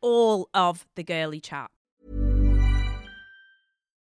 all of the girly chat.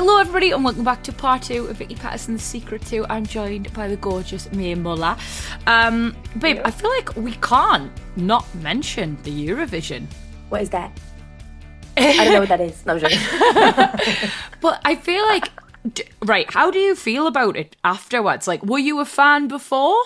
Hello, everybody, and welcome back to part two of Vicky Pattison's Secret To. I'm joined by the gorgeous Mae Muller. Um, babe, I feel like we can't not mention the Eurovision. What is that? I don't know what that is. No, joking. But I feel like, d- right, how do you feel about it afterwards? Like, were you a fan before?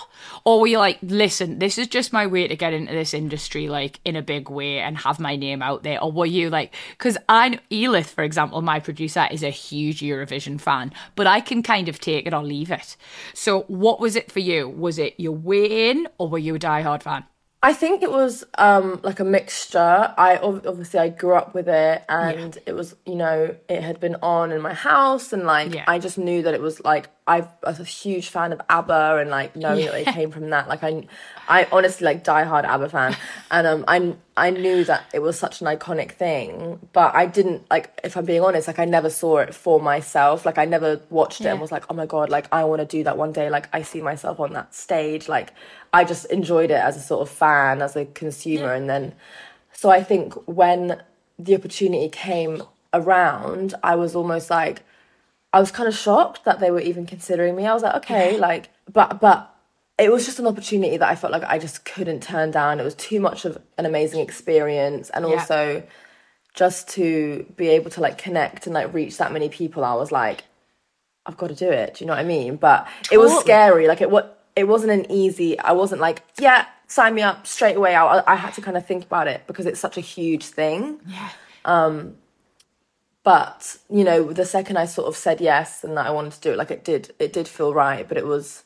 Or were you like, listen, this is just my way to get into this industry, like, in a big way and have my name out there? Or were you like, because I, Elith, for example, my producer, is a huge Eurovision fan, but I can kind of take it or leave it. So, what was it for you? Was it your way in, or were you a diehard fan? I think it was um, like a mixture. I obviously I grew up with it, and it was you know it had been on in my house, and like Yeah. I just knew that it was like I was a huge fan of ABBA, and like knowing that they came from that, like I, I honestly like diehard ABBA fan, and um I I knew that it was such an iconic thing, but I didn't like if I'm being honest, like I never saw it for myself, like I never watched it and was like oh my god, like I want to do that one day, like I see myself on that stage, like I just enjoyed it as a sort of fan, as a consumer, and then so I think when the opportunity came around, I was almost like I was kind of shocked that they were even considering me. I was like, okay, like, but but it was just an opportunity that I felt like I just couldn't turn down. It was too much of an amazing experience, and Yeah. also just to be able to like connect and like reach that many people. I was like, I've got to do it. Do you know what I mean? But it was scary. Like it what it wasn't an easy. I wasn't like, yeah, sign me up straight away. I, I had to kind of think about it because it's such a huge thing. Yeah. Um, but you know, the second I sort of said yes and that I wanted to do it, like it did, it did feel right. But it was,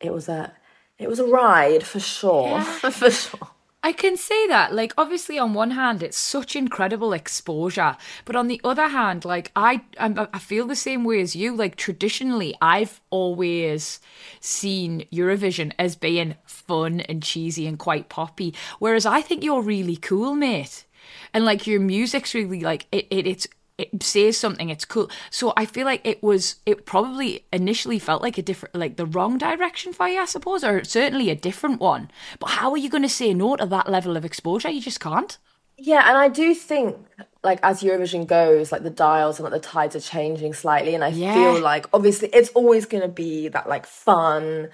it was a, it was a ride for sure, for sure. I can say that. Like, obviously, on one hand, it's such incredible exposure, but on the other hand, like I, I'm, I feel the same way as you. Like, traditionally, I've always seen Eurovision as being fun and cheesy and quite poppy, whereas I think you're really cool, mate. And like your music's really like it, it it's it says something it's cool. So i feel like it was it probably initially felt like a different like the wrong direction for you i suppose or certainly a different one. But how are you going to say no to that level of exposure? You just can't. Yeah, and I do think like as Eurovision goes, like the dials and like the tides are changing slightly, and I Yeah. feel like obviously it's always going to be that like fun,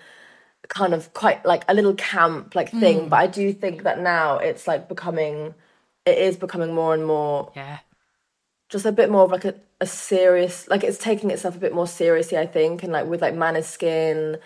kind of quite like a little camp like thing. Hmm. But I do think that now it's like becoming, it is becoming more and more yeah just a bit more of like a, a serious like it's taking itself a bit more seriously i think and like with like Måneskin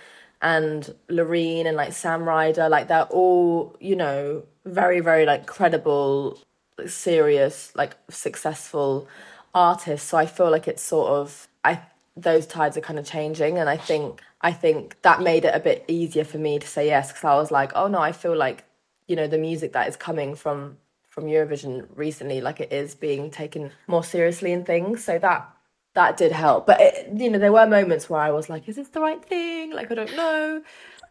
and loreen and like sam ryder like they're all you know very very like credible serious like successful artists. So i feel like it's sort of i those tides are kind of changing and i think i think that made it a bit easier for me to say yes because i was like oh no i feel like you know the music that is coming from from Eurovision recently, like it is being taken more seriously and things. So that that did help. But it, you know, there were moments where I was like, "Is this the right thing?" Like I don't know.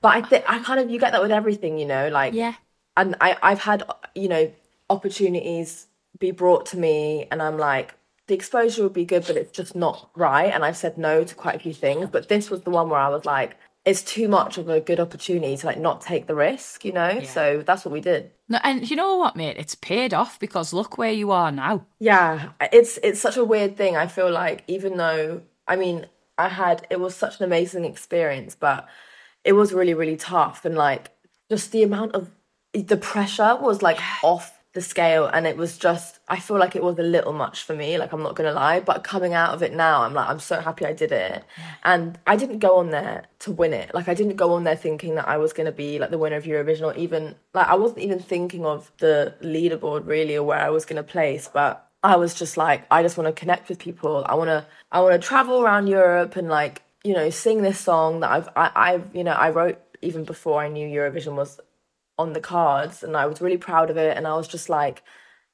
But I think I kind of you get that with everything, you know, like Yeah. And I I've had you know opportunities be brought to me, and I'm like. The exposure would be good, but it's just not right. And I've said no to quite a few things. But this was the one where I was like, it's too much of a good opportunity to like not take the risk, you know? So that's what we did. no, and you know what mate it's paid off because look where you are now Yeah, it's it's such a weird thing. I feel like even though I mean, I had it was such an amazing experience, but it was really really tough and like just the amount of the pressure was like off the scale and it was just I feel like it was a little much for me like I'm not going to lie but coming out of it now I'm like I'm so happy I did it. And I didn't go on there to win it. Like I didn't go on there thinking that I was going to be like the winner of Eurovision or even like I wasn't even thinking of the leaderboard really or where I was going to place but I was just like I just want to connect with people. I want to I want to travel around Europe and like you know sing this song that I've I, I've you know I wrote even before I knew Eurovision was on the cards and I was really proud of it and I was just like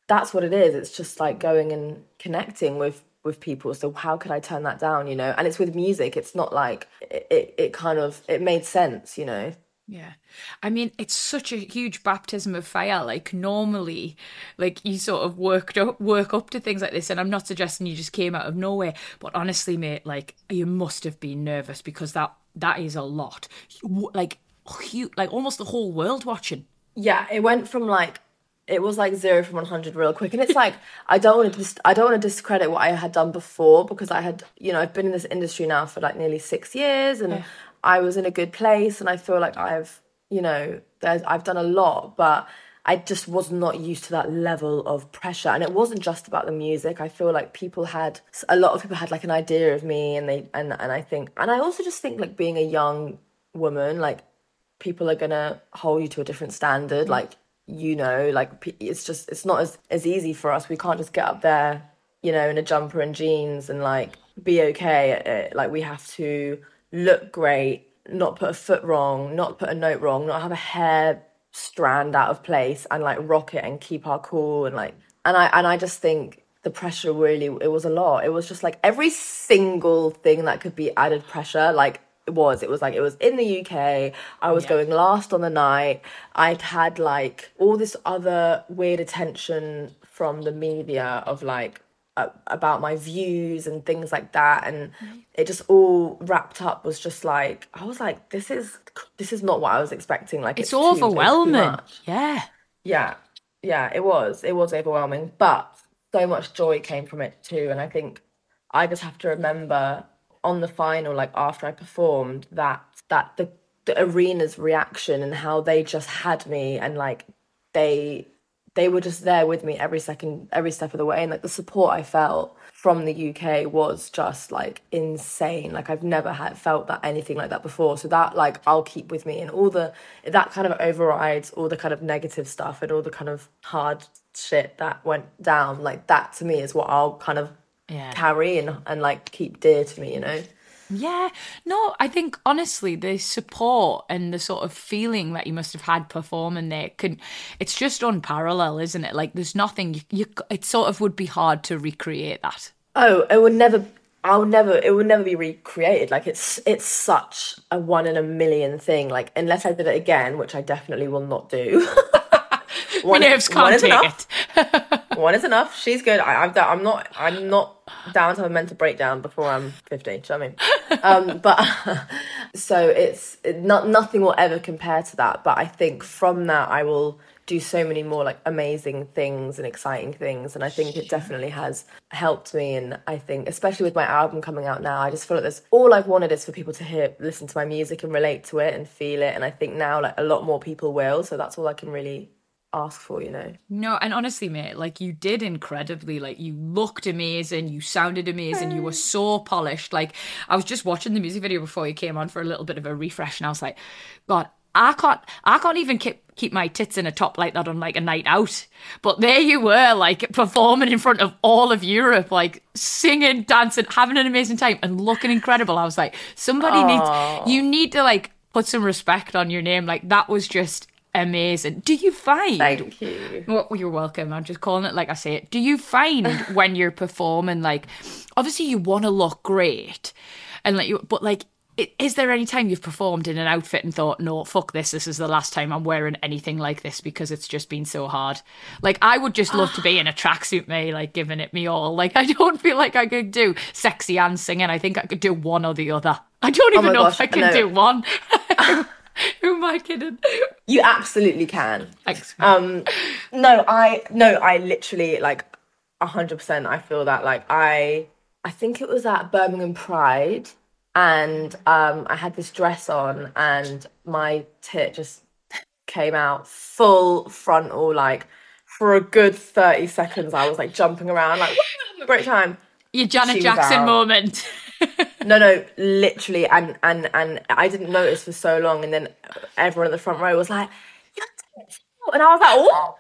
that's what it is it's just like going and connecting with with people so how could I turn that down you know and it's with music it's not like it it, it kind of it made sense you know Yeah. I mean, it's such a huge baptism of fire. Like normally, like you sort of worked up work up to things like this, and I'm not suggesting you just came out of nowhere, but honestly, mate, like you must have been nervous because that that is a lot. Like huge, like almost the whole world watching. yeah it went from like it was like zero from 100 real quick. And it's like i don't want to dis- i don't want to discredit what i had done before because i had you know i've been in this industry now for like nearly six years and i was in a good place and i feel like i've you know there's i've done a lot but i just was not used to that level of pressure. And it wasn't just about the music. I feel like people had a lot of people had like an idea of me and they and and i think and i also just think like being a young woman like people are gonna hold you to a different standard mm. like you know like it's just it's not as as easy for us. We can't just get up there you know in a jumper and jeans and like be okay. At it. like we have to look great not put a foot wrong not put a note wrong not have a hair strand out of place and like rock it and keep our cool and like and i and i just think the pressure really it was a lot. It was just like every single thing that could be added pressure like was it was like it was in the uk i was going last on the night i'd had like all this other weird attention from the media of like uh, about my views and things like that and it just all wrapped up was just like i was like this is this is not what i was expecting like It's, too- it's too overwhelming. much. Yeah. Yeah, yeah, it was. It was overwhelming, but so much joy came from it too. And I think I just have to remember on the final, like after I performed, that that the the arena's reaction and how they just had me and like they they were just there with me every second every step of the way. And like the support I felt from the UK was just like insane. Like I've never had felt that anything like that before. So that like I'll keep with me. And all the that kind of overrides all the kind of negative stuff and all the kind of hard shit that went down like that to me is what I'll kind of Yeah. carry and and like keep dear to me you know Yeah, no, I think honestly the support and the sort of feeling that you must have had performing there can it's just unparalleled, isn't it? Like there's nothing you, you it sort of would be hard to recreate that. Oh, it would never. I'll never. It would never be recreated. Like it's it's such a one in a million thing. Like unless I did it again, which I definitely will not do. One, nerves can't is enough. One is enough. She's good. I, I'm. I'm not. I'm not down to have a mental breakdown before I'm 50. Do you know what I mean? um, but so it's not nothing will ever compare to that. But I think from that I will do so many more like amazing things and exciting things and I think it definitely has helped me and I think especially with my album coming out now I just feel like there's all I've wanted is for people to hear listen to my music and relate to it and feel it and I think now like a lot more people will so that's all I can really ask for you know No, and honestly, mate, like you did incredibly. Like you looked amazing, you sounded amazing, you were so polished. Like I was just watching the music video before you came on for a little bit of a refresh, and I was like, God, I can't, I can't even keep keep my tits in a top like that on like a night out. But there you were, like performing in front of all of Europe, like singing, dancing, having an amazing time, and looking incredible. I was like, somebody needs, you need to like put some respect on your name. Like that was just amazing. Do you find? thank you Well, you're welcome. I'm just calling it like I say it. Do you find when you're performing, like, obviously you want to look great, and like you, but like, is there any time you've performed in an outfit and thought, no, fuck this, this is the last time I'm wearing anything like this because it's just been so hard? Like, I would just love to be in a tracksuit, me, like giving it me all. Like, I don't feel like I could do sexy and singing. I think I could do one or the other. I don't oh even my know gosh, if I can do one. Who am I kidding? you absolutely can Thanks. um no i no i literally like 100% i feel that like i i think it was at birmingham pride and um i had this dress on and my tit just came out full frontal, like for a good 30 seconds, I was like jumping around, like, "Woo, great time. Your Janet Jackson moment. No, no, literally, and and and I didn't notice for so long, and then everyone at the front row was like, and I was like, "Oh!"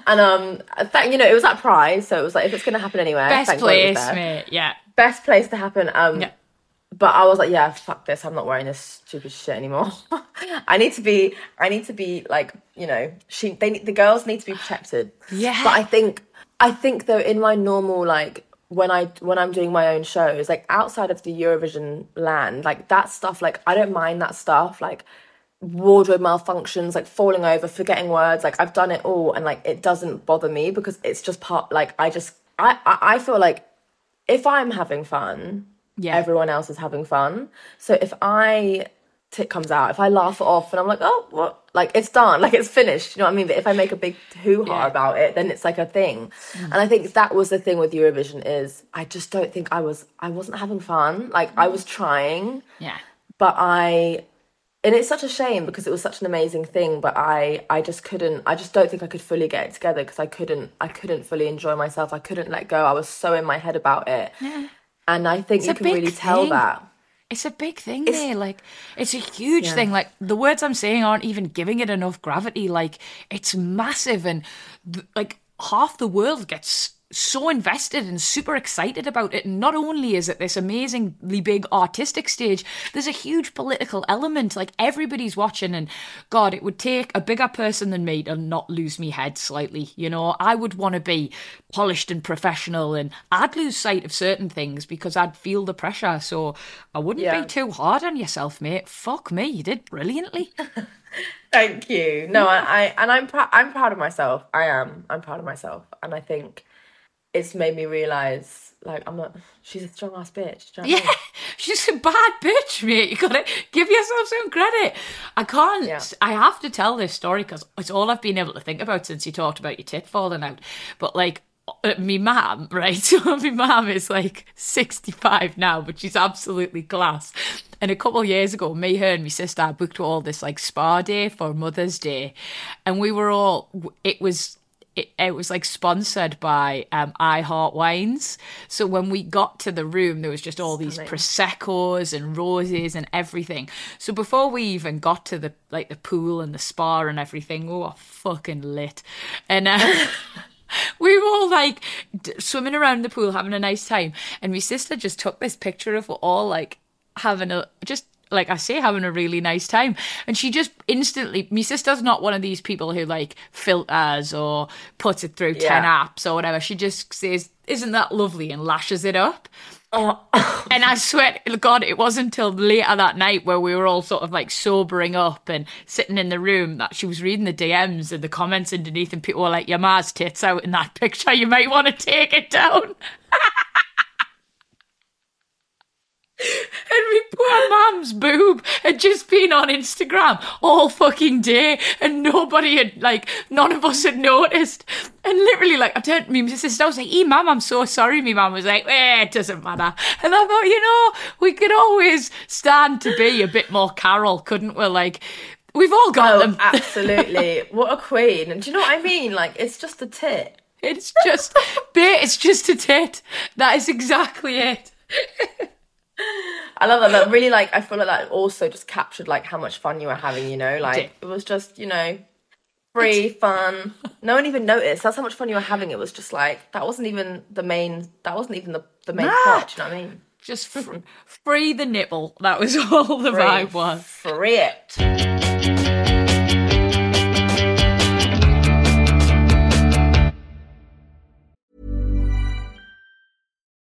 and um, thank you know, it was at Pride, so it was like if it's gonna happen anywhere, Best thank God it place, mate. Yeah. best place to happen. Um, Yeah. but I was like, yeah, fuck this. I'm not wearing this stupid shit anymore. I need to be. I need to be like, you know, she. They the girls need to be protected. Yeah. But I think, I think though, in my normal like when I when I'm doing my own shows, like outside of the Eurovision land, like that stuff, like I don't mind that stuff, like wardrobe malfunctions, like falling over, forgetting words, like I've done it all, and like it doesn't bother me because it's just part. Like I just, I, I, I feel like if I'm having fun, Yeah. everyone else is having fun. So if I tit comes out, if I laugh it off and I'm like, oh, what? Like it's done, like it's finished. You know what I mean? But if I make a big hoo ha Yeah. about it, then it's like a thing. And I think that was the thing with Eurovision is I just don't think I was I wasn't having fun. Like I was trying, Yeah. but I and it's such a shame because it was such an amazing thing but i i just couldn't i just don't think i could fully get it together because i couldn't i couldn't fully enjoy myself i couldn't let go i was so in my head about it yeah. and i think It's you can really tell that It's a big thing there. Like, it's a huge thing. Like, the words I'm saying aren't even giving it enough gravity. Like, it's massive, and th- like half the world gets so invested and super excited about it. And not only is it this amazingly big artistic stage, there's a huge political element. Like, everybody's watching, and God, it would take a bigger person than me to not lose me head slightly. You know, I would want to be polished and professional, and I'd lose sight of certain things because I'd feel the pressure. So I wouldn't Yeah. be too hard on yourself, mate. Fuck me, you did brilliantly. thank you no I, I and i'm i'm proud of myself i am i'm proud of myself and i think it's made me realize like i'm not she's a strong ass bitch you know what I Yeah, mean? she's a bad bitch, mate. You gotta give yourself some credit. I can't. Yeah. I have to tell this story because it's all I've been able to think about since you talked about your tit falling out. But like. Uh, me mum, right? So my mum is like 65 now, but she's absolutely class. And a couple of years ago, me, her, and my sister booked all this like spa day for Mother's Day, and we were all. It was it, it was like sponsored by um, I Heart Wines. So when we got to the room, there was just all these proseccos and roses and everything. So before we even got to the like the pool and the spa and everything, we were fucking lit, and. Uh, We were all like d- swimming around the pool, having a nice time, and my sister just took this picture of us all like having a just like I say, having a really nice time. And she just instantly, my sister's not one of these people who like filters or puts it through 10 apps or whatever. She just says, Isn't that lovely? and lashes it up. Oh, And I swear, to God, it wasn't until later that night where we were all sort of like sobering up and sitting in the room that she was reading the DMs and the comments underneath, and people were like, Your ma's tits out in that picture. You might want to take it down. And my poor mum's boob had just been on Instagram all fucking day, and nobody had like none of us had noticed. And literally, like I turned to me sister, I was like, "E mum, I'm so sorry." My mum was like, "Eh, it doesn't matter." And I thought, you know, we could always stand to be a bit more Carol, couldn't we? Like, we've all got oh them. absolutely what a queen and do you know what i mean like it's just a tit It's just, bit. It's just a tit. That is exactly it. I love that. That really like I feel like that also just captured like how much fun you were having. You know, like it was just you know free fun. No one even noticed. That's how much fun you were having. It was just like that wasn't even the main. That wasn't even the the main plot. Do you know what I mean? Just fr- free the nipple. That was all the Free. vibe was. Free it.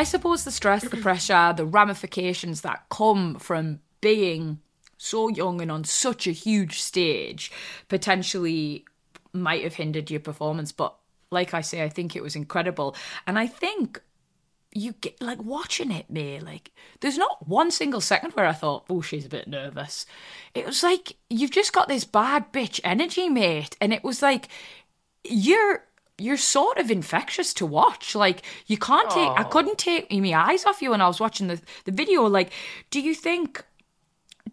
I suppose the stress, the pressure, the ramifications that come from being so young and on such a huge stage potentially might have hindered your performance. But like I say, I think it was incredible. And I think you get like watching it, me, like there's not one single second where I thought, oh, she's a bit nervous. It was like you've just got this bad bitch energy, mate. And it was like you're you're sort of infectious to watch. Like you can't take I couldn't take my eyes off you when I was watching the, the video. Like, do you think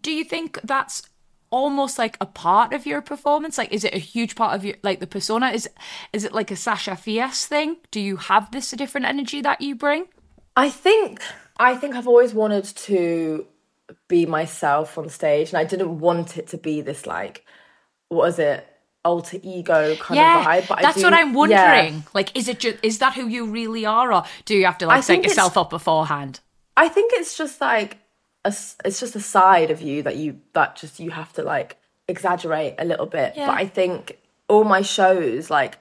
do you think that's almost like a part of your performance? Like is it a huge part of your like the persona? Is is it like a Sasha Fierce thing? Do you have this different energy that you bring? I think I think I've always wanted to be myself on stage, and I didn't want it to be this like Was it alter ego kind yeah, of vibe. But I that's do- what I'm yeah. wondering. Like, is it just is that who you really are, or do you have to like set yourself up beforehand? I think it's just like a, it's just a side of you that you that just you have to like exaggerate a little bit. Yeah. But I think all my shows, like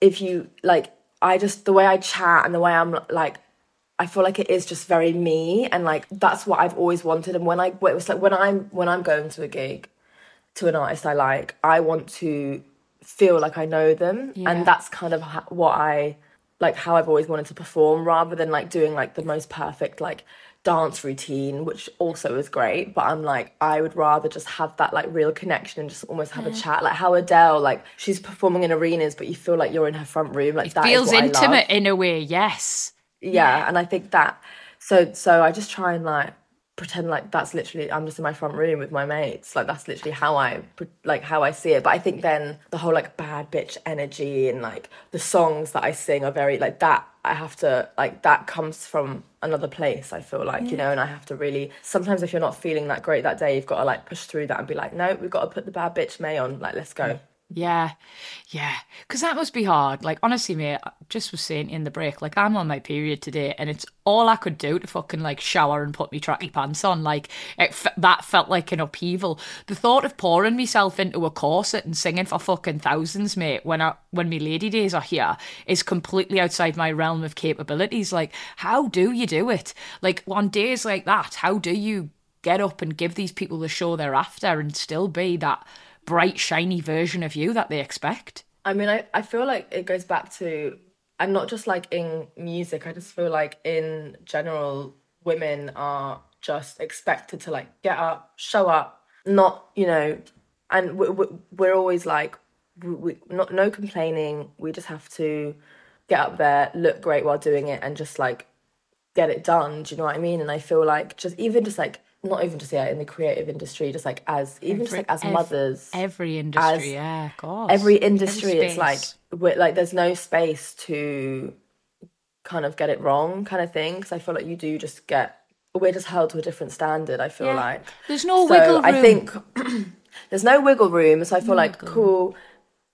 if you like, I just the way I chat and the way I'm like. I feel like it is just very me, and like that's what I've always wanted. And when I, it was like when I'm when I'm going to a gig, to an artist I like, I want to feel like I know them, Yeah. and that's kind of what I like how I've always wanted to perform, rather than like doing like the most perfect like dance routine, which also is great. But I'm like, I would rather just have that like real connection and just almost have a chat, like how Adele, like she's performing in arenas, but you feel like you're in her front room, like that Feels intimate in a way, yes. yeah, and I think that so so I just try and like pretend like that's literally I'm just in my front room with my mates. Like that's literally how I like how I see it. But I think then the whole like bad bitch energy and like the songs that I sing are very like that I have to like that comes from another place I feel like you know and I have to really sometimes if you're not feeling that great that day you've got to like push through that and be like no we've got to put the bad bitch Mae on. Like let's go. Yeah, yeah. yeah, Because that must be hard. Like, honestly, mate, I just was saying in the break, like, I'm on my period today, and it's all I could do to fucking, like, shower and put me tracky pants on. Like, f- that felt like an upheaval. The thought of pouring myself into a corset and singing for fucking thousands, mate, when I, when me lady days are here, is completely outside my realm of capabilities. Like, how do you do it? Like, on days like that, how do you get up and give these people the show they're after and still be that bright, shiny version of you that they expect. I mean, I, I feel like it goes back to, and not just like in music, I just feel like in general, women are just expected to like get up, show up, not, you know, and we, we're always like, we, not, no complaining. We just have to get up there, look great while doing it, and just like get it done. Do you know what I mean? And I feel like just even just like, not even just yeah, in the creative industry, just like as even just like as mothers, Every industry, yeah, course. every industry Every it's like we're, like there's no space to kind of get it wrong kind of thing because i feel like you do just get we're just held to a different standard i feel Yeah. like. There's no so wiggle room. i think there's no wiggle room so i feel like cool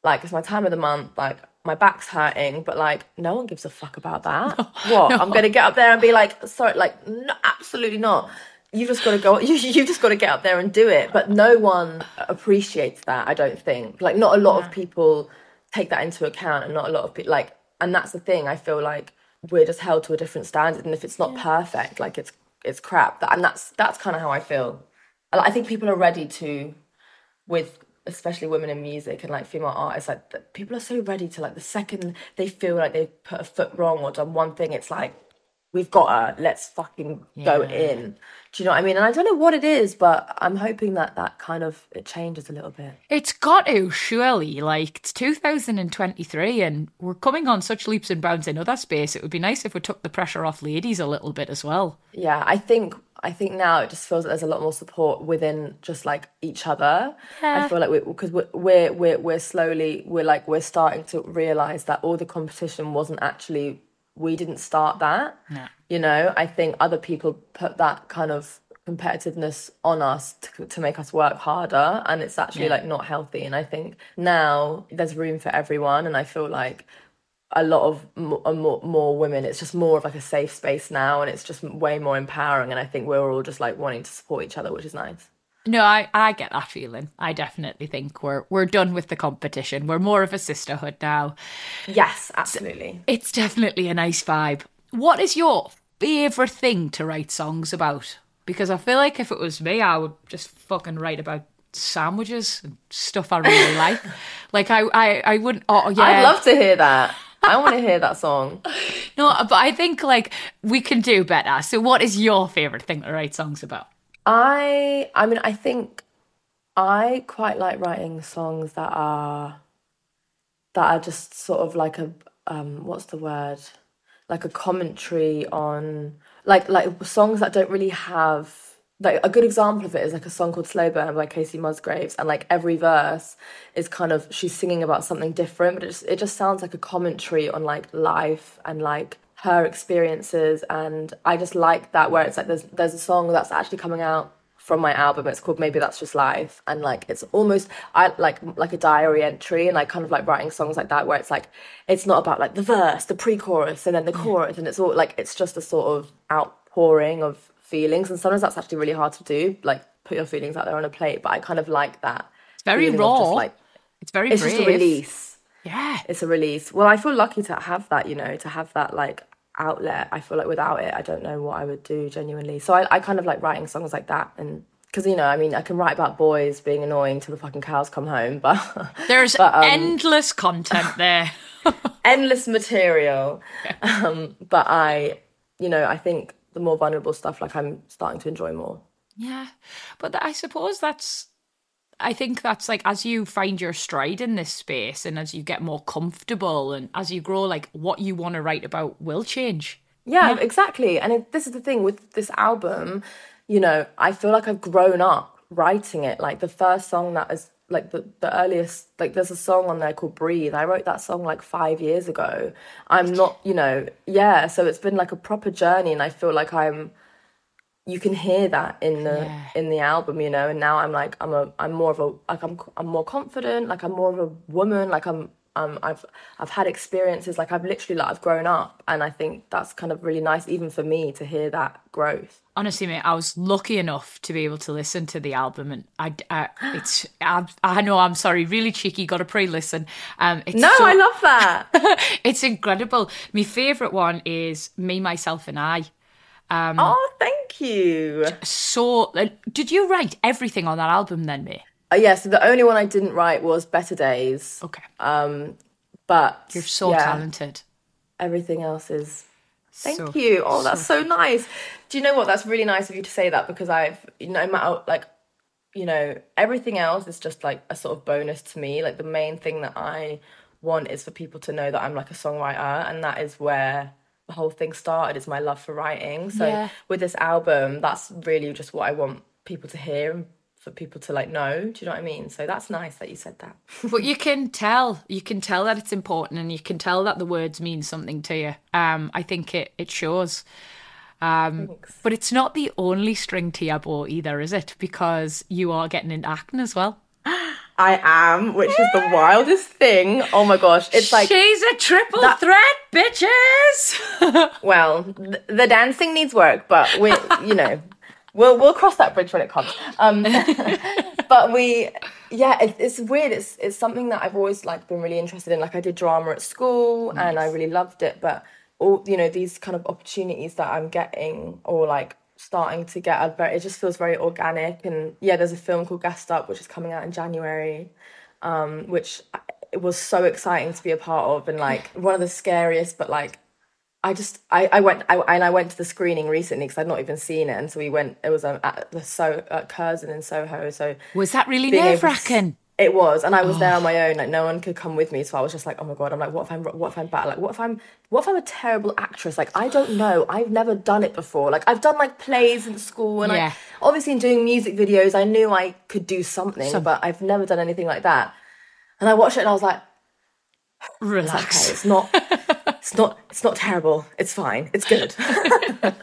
like it's my time of the month like my back's hurting but like no one gives a fuck about that. What? i'm gonna get up there and be like sorry like no absolutely not you just got to go you, you just got to get up there and do it. But no one appreciates that i don't think. Like not a lot of people take that into account and not a lot of people like and that's the thing i feel like we're just held to a different standard and if it's not perfect like it's it's crap. And that's that's kind of how i feel. I- think people are ready to with especially women in music and like female artists like people are so ready to like the second they feel like they've put a foot wrong or done one thing it's like we've got her. Let's fucking go in. Do you know what I mean? And I don't know what it is, but I'm hoping that that kind of it changes a little bit. It's got to, surely. Like, it's 2023 and we're coming on such leaps and bounds in other space. It would be nice if we took the pressure off ladies a little bit as well. Yeah, I think I think now it just feels that there's a lot more support within just like each other. Yeah. I feel like we because we're, we're we're we're slowly we're like we're starting to realize that all the competition wasn't actually we didn't start that. You know, I think other people put that kind of competitiveness on us to, to make us work harder and it's actually like not healthy and i think now there's room for everyone and i feel like a lot of more, more, more women it's just more of like a safe space now and it's just way more empowering and i think we're all just like wanting to support each other which is nice No, I, I get that feeling. I definitely think we're we're done with the competition. We're more of a sisterhood now. yes absolutely It's definitely a nice vibe. What is your favourite thing to write songs about? Because I feel like if it was me, I would just fucking write about sandwiches and stuff I really like. Like I, I, I wouldn't. Oh yeah, i'd love to hear that i want to hear that song No, but I think like we can do better. So, what is your favourite thing to write songs about? I I mean I think I quite like writing songs that are that are just sort of like a um what's the word like a commentary on like like songs that don't really have like a good example of it is like a song called Slow Burn by Kacey Musgraves and like every verse is kind of she's singing about something different but it just, it just sounds like a commentary on like life and like her experiences and I just like that where it's like there's there's a song that's actually coming out from my album it's called maybe that's just life. And like it's almost i like like a diary entry and like kind of like writing songs like that where it's like it's not about like the verse the pre-chorus and then the chorus. And it's all like it's just a sort of outpouring of feelings. And sometimes that's actually really hard to do like put your feelings out there on a plate. But i kind of like that It's very raw. just, like it's very it's brave. just a release. Yeah. it's a release. Well i feel lucky to have that you know to have that like outlet i feel like without it i don't know what i would do genuinely so i, I kind of like writing songs like that and because you know i mean i can write about boys being annoying till the fucking cows come home but There's But, um, endless content there. endless material um but i you know i think the more vulnerable stuff like i'm starting to enjoy more Yeah, but I suppose that's. I think that's like as you find your stride in this space and as you get more comfortable and as you grow, like what you want to write about will change. Yeah, exactly. And it, this is the thing with this album, you know, I feel like I've grown up writing it. Like the first song that is like the, the earliest, like there's a song on there called Breathe. I wrote that song like five years ago. I'm not, you know, yeah. So it's been like a proper journey and I feel like I'm, you can hear that in the in the album you know and now i'm like i'm a i'm more of a like i'm i'm more confident like i'm more of a woman like i'm um i've i've had experiences like i've literally like i've grown up and i think that's kind of really nice even for me to hear that growth Honestly, mate, I was lucky enough to be able to listen to the album, and I, I it's, I, I know I'm sorry, really cheeky, got to pre-listen. Um, it's no so- i love that it's incredible. My favorite one is Me, Myself, and I. oh thank you So, uh, did you write everything on that album then, me? uh, yeah so the only one i didn't write was better days Okay, Um, but you're so yeah, talented. everything else is Thank So- you. Oh, that's so nice. Do you know what? That's really nice of you to say that because I've, you know, no matter like, you know, everything else is just like a sort of bonus to me. Like the main thing that I want is for people to know that I'm like a songwriter, and that is where whole thing started. Is my love for writing. So Yeah. with this album, that's really just what I want people to hear and for people to like know. Do you know what I mean? So that's nice that you said that. but you can tell you can tell that it's important and you can tell that the words mean something to you um i think it it shows um but it's not the only string to your bow either is it because you are getting into acting as well I am, which is the wildest thing. Oh my gosh, it's like she's a triple threat bitches Well, th- the dancing needs work, but we, you know, we'll we'll cross that bridge when it comes. Um, but we, yeah, it, it's weird. It's it's something that I've always like been really interested in. Like I did drama at school, and I really loved it. But all you know, these kind of opportunities that I'm getting, or like starting to get, are very, it just feels very organic. And yeah, there's a film called Gassed Up, which is coming out in January um, which it was so exciting to be a part of and like one of the scariest but like I just I, I went I, and I went to the screening recently because I'd not even seen it, and so we went. It was um, at the so at Curzon in Soho. So Was that really being able nerve to s- wracking? It was, and I was there on oh. my own. Like no one could come with me, so I was just like, oh my god. I'm like, what if I'm what if I'm bad? Like what if I'm what if I'm a terrible actress? Like I don't know. I've never done it before. Like I've done like plays in school, and Yeah. I obviously in doing music videos, I knew I could do something, but I've never done anything like that. And I watched it, and I was like, okay, Relax. it's not, it's not, it's not terrible. It's fine. It's good.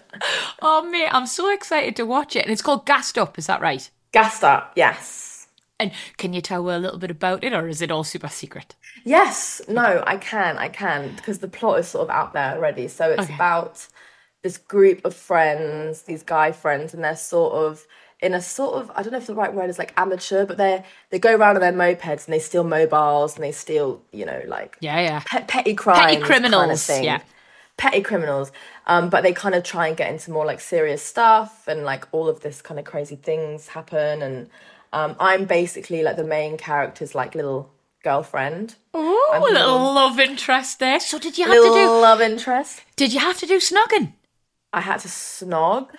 Oh, mate, I'm so excited to watch it. And it's called Gassed Up, is that right? Gassed up, yes. And can you tell a little bit about it, or is it all super secret? Yes, no, I can, I can, because the plot is sort of out there already. So it's Okay. about this group of friends, these guy friends, and they're sort of in a sort of I don't know if the right word is like amateur, but they they go around on their mopeds and they steal mobiles and they steal, you know, like Yeah, yeah. pe- petty crimes, kind of thing. yeah. petty criminals. Um, but they kind of try and get into more like serious stuff, and like all of this kind of crazy things happen. And um, I'm basically like the main character's like little girlfriend, Oh, a little little- love interest there. So did you have little to do? love interest. Did you have to do snogging? I had to snog,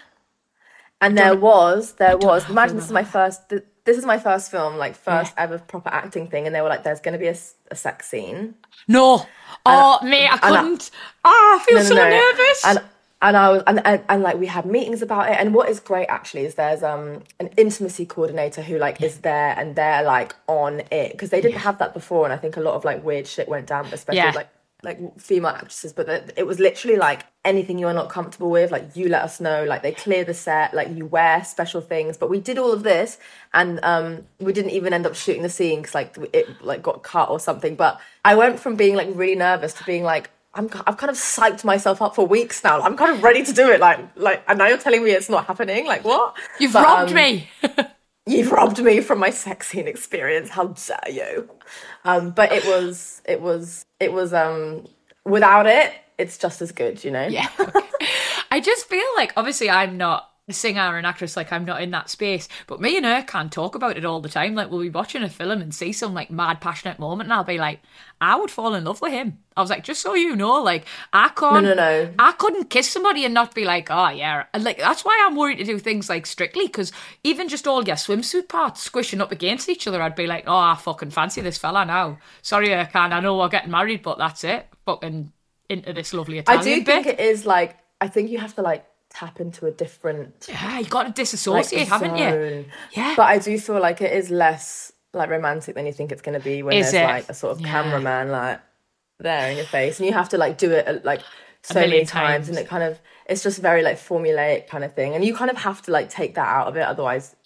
and there was there was. Imagine this is my first. th- This is my first film, like first ever proper acting thing, and they were like, "There's going to be a, s- a sex scene." No. Oh, mate, I couldn't. Oh, I feel so nervous. And and I was and, and and like we had meetings about it. And what is great actually is there's um an intimacy coordinator who like is there and they're like on it because they didn't have that before. And I think a lot of like weird shit went down, especially Yeah. like like female actresses. But the, it was literally like anything you are not comfortable with, like you let us know. Like they clear the set, like you wear special things. But we did all of this, and um we didn't even end up shooting the scene because like it like got cut or something. But I went from being like really nervous to being like I'm, I've kind of psyched myself up for weeks now. I'm kind of ready to do it. Like, like, and now you're telling me it's not happening. Like, what? You've But, robbed um, me. You've robbed me from my sex scene experience. How dare you? Um, but it was, it was, it was. Um, without it, it's just as good. You know? Yeah. okay. I just feel like obviously I'm not a singer or an actress, like I'm not in that space. But me and her can talk about it all the time. Like we'll be watching a film and see some like mad passionate moment, and I'll be like, I would fall in love with him. I was like, just so you know, like I can't, no, no. I couldn't kiss somebody and not be like, oh yeah, and like that's why I'm worried to do things like strictly because even just all your swimsuit parts squishing up against each other, I'd be like, oh, I fucking fancy this fella now. Sorry, I can't. I know we're getting married, but that's it. Fucking into this lovely Italian. I do bit. think it is like. I think you have to like tap into a different Yeah, you got to like, disassociate, haven't you? Yeah. But I do feel like it is less like romantic than you think it's going to be when Is there's it? like a sort of Yeah. cameraman like there in your face, and you have to like do it uh, like so many times, and it kind of it's just very like formulaic kind of thing, and you kind of have to like take that out of it, otherwise.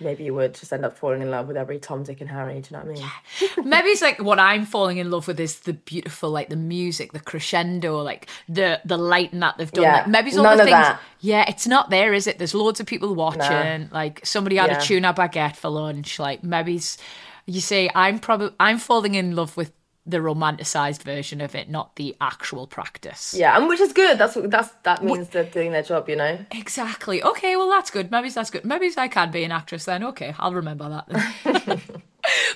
Maybe you would just end up falling in love with every Tom, Dick, and Harry. Do you know what I mean? Yeah. Maybe it's like what I'm falling in love with is the beautiful, like the music, the crescendo, like the the lighting that they've done. Yeah, Like maybe it's all none the of things. that. Yeah, it's not there, is it? There's loads of people watching. Like somebody had Yeah. a tuna baguette for lunch. Like maybe it's, you see, I'm probably I'm falling in love with the romanticized version of it, not the actual practice. Yeah, and which is good. That's what that's that means they're doing their job. You know. Exactly. Okay, well that's good. Maybe that's good. Maybe I can be an actress then. Okay, I'll remember that. Then.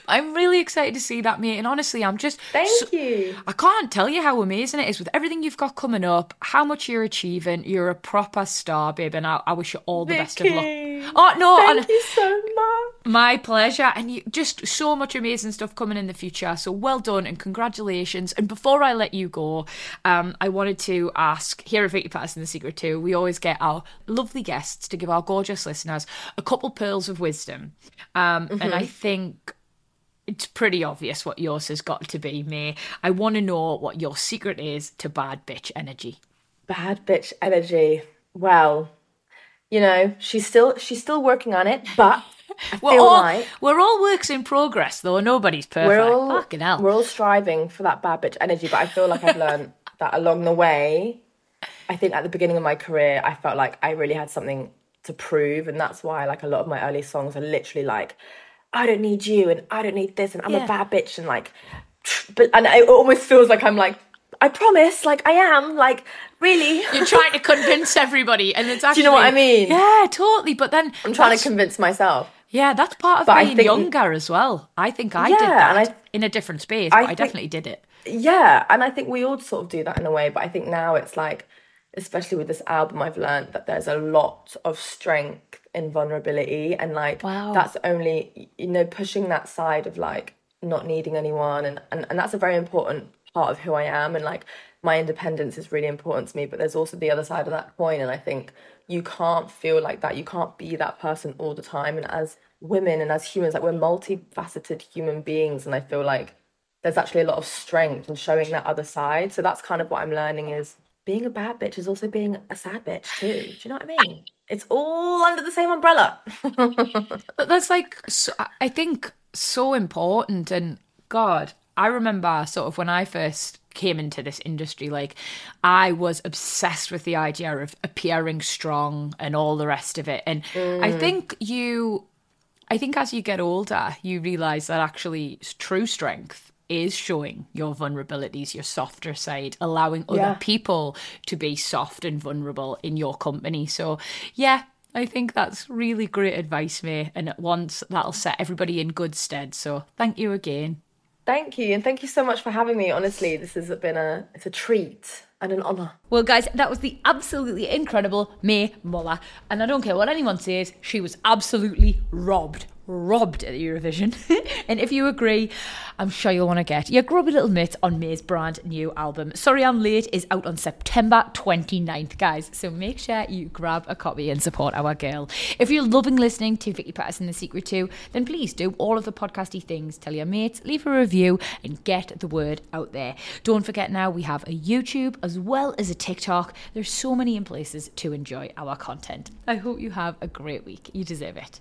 I'm really excited to see that, mate. And honestly, I'm just Thank so- you. I can't tell you how amazing it is with everything you've got coming up, how much you're achieving. You're a proper star, babe, and I, I wish you all the best of luck. Oh no, Thank and- you so much. My pleasure. And you just so much amazing stuff coming in the future. So well done and congratulations. And before I let you go, um, I wanted to ask here at Vicky Pattison the Secret To, we always get our lovely guests to give our gorgeous listeners a couple pearls of wisdom. Um, And I think it's pretty obvious what yours has got to be, Mae. I want to know what your secret is to bad bitch energy. Bad bitch energy. Well, you know, she's still she's still working on it, but We're all, like we're all works in progress, though. Nobody's perfect. we're all we're all striving for that bad bitch energy. But I feel like I've learned that along the way. I think at the beginning of my career, I felt like I really had something to prove, and that's why like a lot of my early songs are literally like, "I don't need you," and "I don't need this," and "I'm Yeah. a bad bitch," and like, but and it almost feels like I'm like, I promise, like I am, like really. You're trying to convince everybody, and it's actually. Do you know what I mean? Yeah, totally. But then I'm trying to convince myself. Yeah, that's part of But I being think- younger as well. I think I Yeah, did that I- in a different space, I but I definitely did it. Yeah, and I think we all sort of do that in a way, but I think now it's like, especially with this album, I've learned that there's a lot of strength in vulnerability, and like Wow. that's only you know pushing that side of like not needing anyone, and, and and that's a very important part of who I am, and like my independence is really important to me. But there's also the other side of that coin, and I think you can't feel like that. You can't be that person all the time, and as women and as humans, like we're multifaceted human beings, and I feel like there's actually a lot of strength in showing that other side. So that's kind of what I'm learning is being a bad bitch is also being a sad bitch too. Do you know what I mean? It's all under the same umbrella. But that's like, so, I think, so important. And God, I remember sort of when I first came into this industry, like I was obsessed with the idea of appearing strong and all the rest of it. And I mm. think you, I think as you get older, you realize that actually true strength is showing your vulnerabilities, your softer side, allowing other Yeah. people to be soft and vulnerable in your company. So, yeah, I think that's really great advice, Mae. And at once that'll set everybody in good stead. So, thank you again. Thank you, and thank you so much for having me. Honestly, this has been a it's a treat and an honour. Well, guys, that was the absolutely incredible Mae Muller. And I don't care what anyone says, she was absolutely robbed. Robbed at Eurovision. and if you agree, I'm sure you'll want to get your grubby little mitt on Mae's brand new album. Sorry I'm Late is out on September 29th, guys. So make sure you grab a copy and support our girl. If you're loving listening to Vicky Pattison The Secret To, then please do all of the podcasty things. Tell your mates, leave a review, and get the word out there. Don't forget now we have a YouTube as well as a TikTok. There's so many places to enjoy our content. I hope you have a great week. You deserve it.